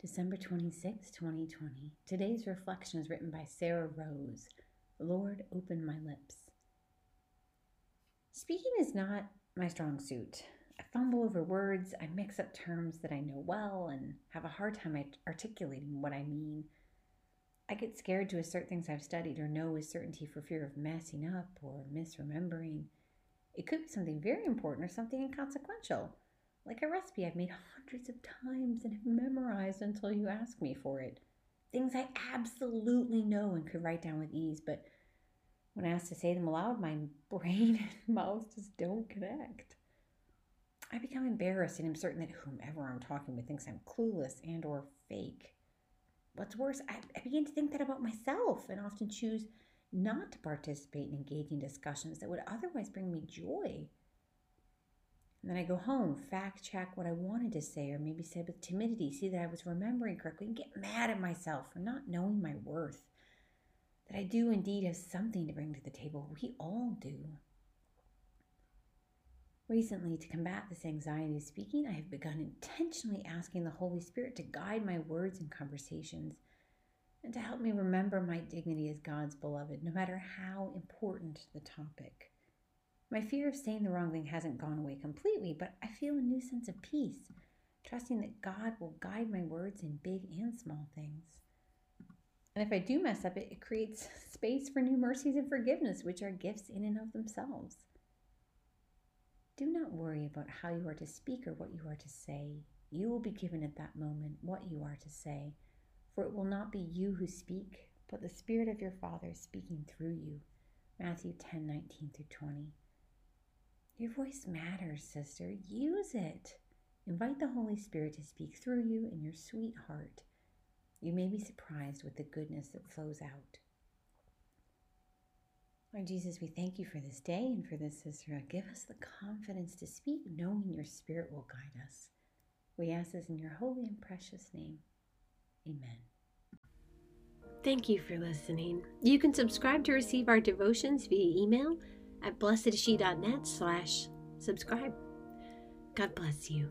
December 26, 2020. Today's reflection is written by Sarah Rose. Lord, open my lips. Speaking is not my strong suit. I fumble over words, I mix up terms that I know well, and have a hard time articulating what I mean. I get scared to assert things I've studied or know with certainty for fear of messing up or misremembering. It could be something very important or something inconsequential like a recipe I've made hundreds of times and have memorized until you ask me for it. Things I absolutely know and could write down with ease, but when asked to say them aloud, my brain and mouth just don't connect. I become embarrassed and am certain that whomever I'm talking with thinks I'm clueless and or fake. What's worse, I, I begin to think that about myself and often choose not to participate in engaging discussions that would otherwise bring me joy. And then I go home, fact check what I wanted to say, or maybe say with timidity, see that I was remembering correctly, and get mad at myself for not knowing my worth. That I do indeed have something to bring to the table. We all do. Recently, to combat this anxiety of speaking, I have begun intentionally asking the Holy Spirit to guide my words and conversations and to help me remember my dignity as God's beloved, no matter how important the topic. My fear of saying the wrong thing hasn't gone away completely, but I feel a new sense of peace, trusting that God will guide my words in big and small things. And if I do mess up, it, it creates space for new mercies and forgiveness, which are gifts in and of themselves. Do not worry about how you are to speak or what you are to say. You will be given at that moment what you are to say, for it will not be you who speak, but the Spirit of your Father speaking through you. Matthew 10 19 through 20. Your voice matters, sister. Use it. Invite the Holy Spirit to speak through you in your sweet heart. You may be surprised with the goodness that flows out. Lord Jesus, we thank you for this day and for this sister. Give us the confidence to speak, knowing your Spirit will guide us. We ask this in your holy and precious name. Amen. Thank you for listening. You can subscribe to receive our devotions via email at blessedshe.net slash subscribe. God bless you.